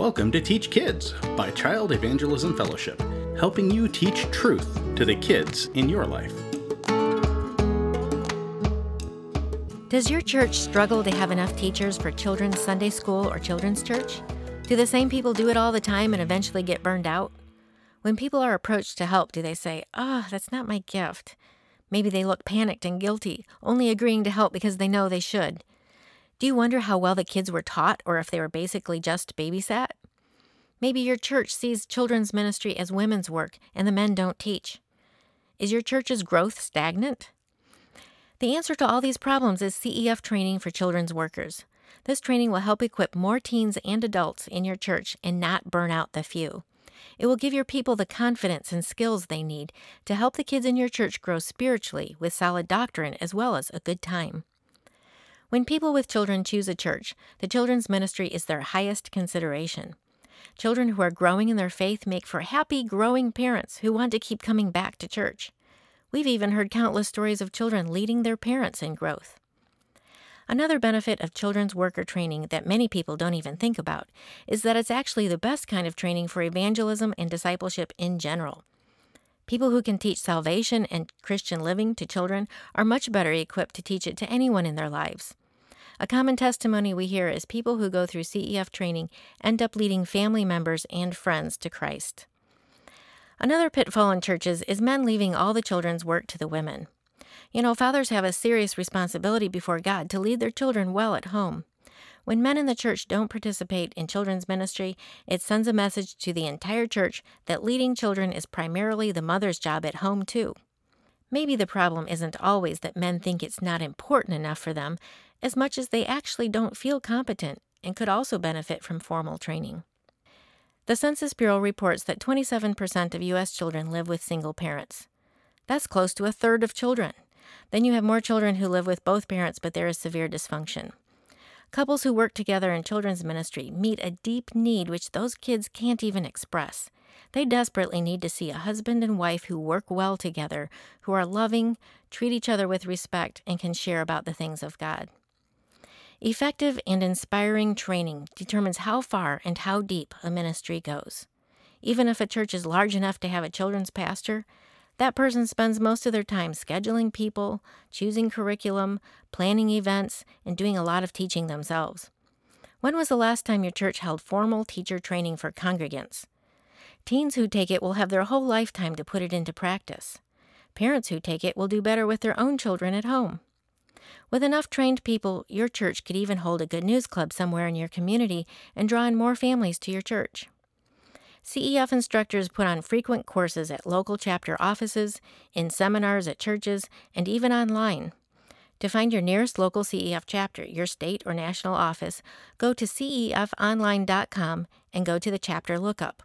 Welcome to Teach Kids by Child Evangelism Fellowship, helping you teach truth to the kids in your life. Does your church struggle to have enough teachers for children's Sunday school or children's church? Do the same people do it all the time and eventually get burned out? When people are approached to help, do they say, Oh, that's not my gift? Maybe they look panicked and guilty, only agreeing to help because they know they should. Do you wonder how well the kids were taught or if they were basically just babysat? Maybe your church sees children's ministry as women's work and the men don't teach. Is your church's growth stagnant? The answer to all these problems is CEF training for children's workers. This training will help equip more teens and adults in your church and not burn out the few. It will give your people the confidence and skills they need to help the kids in your church grow spiritually with solid doctrine as well as a good time. When people with children choose a church, the children's ministry is their highest consideration. Children who are growing in their faith make for happy, growing parents who want to keep coming back to church. We've even heard countless stories of children leading their parents in growth. Another benefit of children's worker training that many people don't even think about is that it's actually the best kind of training for evangelism and discipleship in general. People who can teach salvation and Christian living to children are much better equipped to teach it to anyone in their lives. A common testimony we hear is people who go through CEF training end up leading family members and friends to Christ. Another pitfall in churches is men leaving all the children's work to the women. You know, fathers have a serious responsibility before God to lead their children well at home. When men in the church don't participate in children's ministry, it sends a message to the entire church that leading children is primarily the mother's job at home, too. Maybe the problem isn't always that men think it's not important enough for them, as much as they actually don't feel competent and could also benefit from formal training. The Census Bureau reports that 27% of U.S. children live with single parents. That's close to a third of children. Then you have more children who live with both parents, but there is severe dysfunction. Couples who work together in children's ministry meet a deep need which those kids can't even express. They desperately need to see a husband and wife who work well together, who are loving, treat each other with respect, and can share about the things of God. Effective and inspiring training determines how far and how deep a ministry goes. Even if a church is large enough to have a children's pastor, that person spends most of their time scheduling people, choosing curriculum, planning events, and doing a lot of teaching themselves. When was the last time your church held formal teacher training for congregants? Teens who take it will have their whole lifetime to put it into practice. Parents who take it will do better with their own children at home. With enough trained people, your church could even hold a good news club somewhere in your community and draw in more families to your church. CEF instructors put on frequent courses at local chapter offices, in seminars at churches, and even online. To find your nearest local CEF chapter, your state or national office, go to cefonline.com and go to the chapter lookup.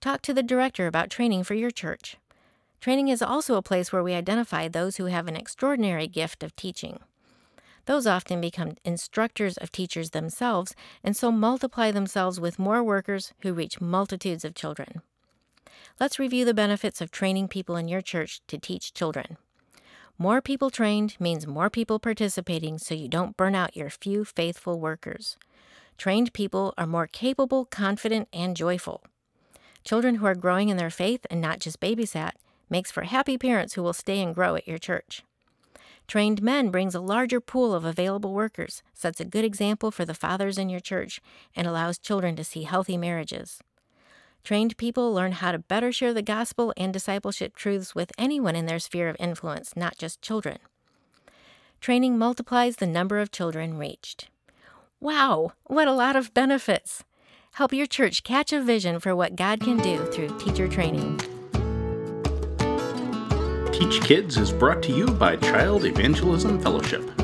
Talk to the director about training for your church. Training is also a place where we identify those who have an extraordinary gift of teaching. Those often become instructors of teachers themselves and so multiply themselves with more workers who reach multitudes of children. Let's review the benefits of training people in your church to teach children. More people trained means more people participating so you don't burn out your few faithful workers. Trained people are more capable, confident, and joyful. Children who are growing in their faith and not just babysat makes for happy parents who will stay and grow at your church. Trained men brings a larger pool of available workers, sets a good example for the fathers in your church, and allows children to see healthy marriages. Trained people learn how to better share the gospel and discipleship truths with anyone in their sphere of influence, not just children. Training multiplies the number of children reached. Wow, what a lot of benefits! Help your church catch a vision for what God can do through teacher training. Teach Kids is brought to you by Child Evangelism Fellowship.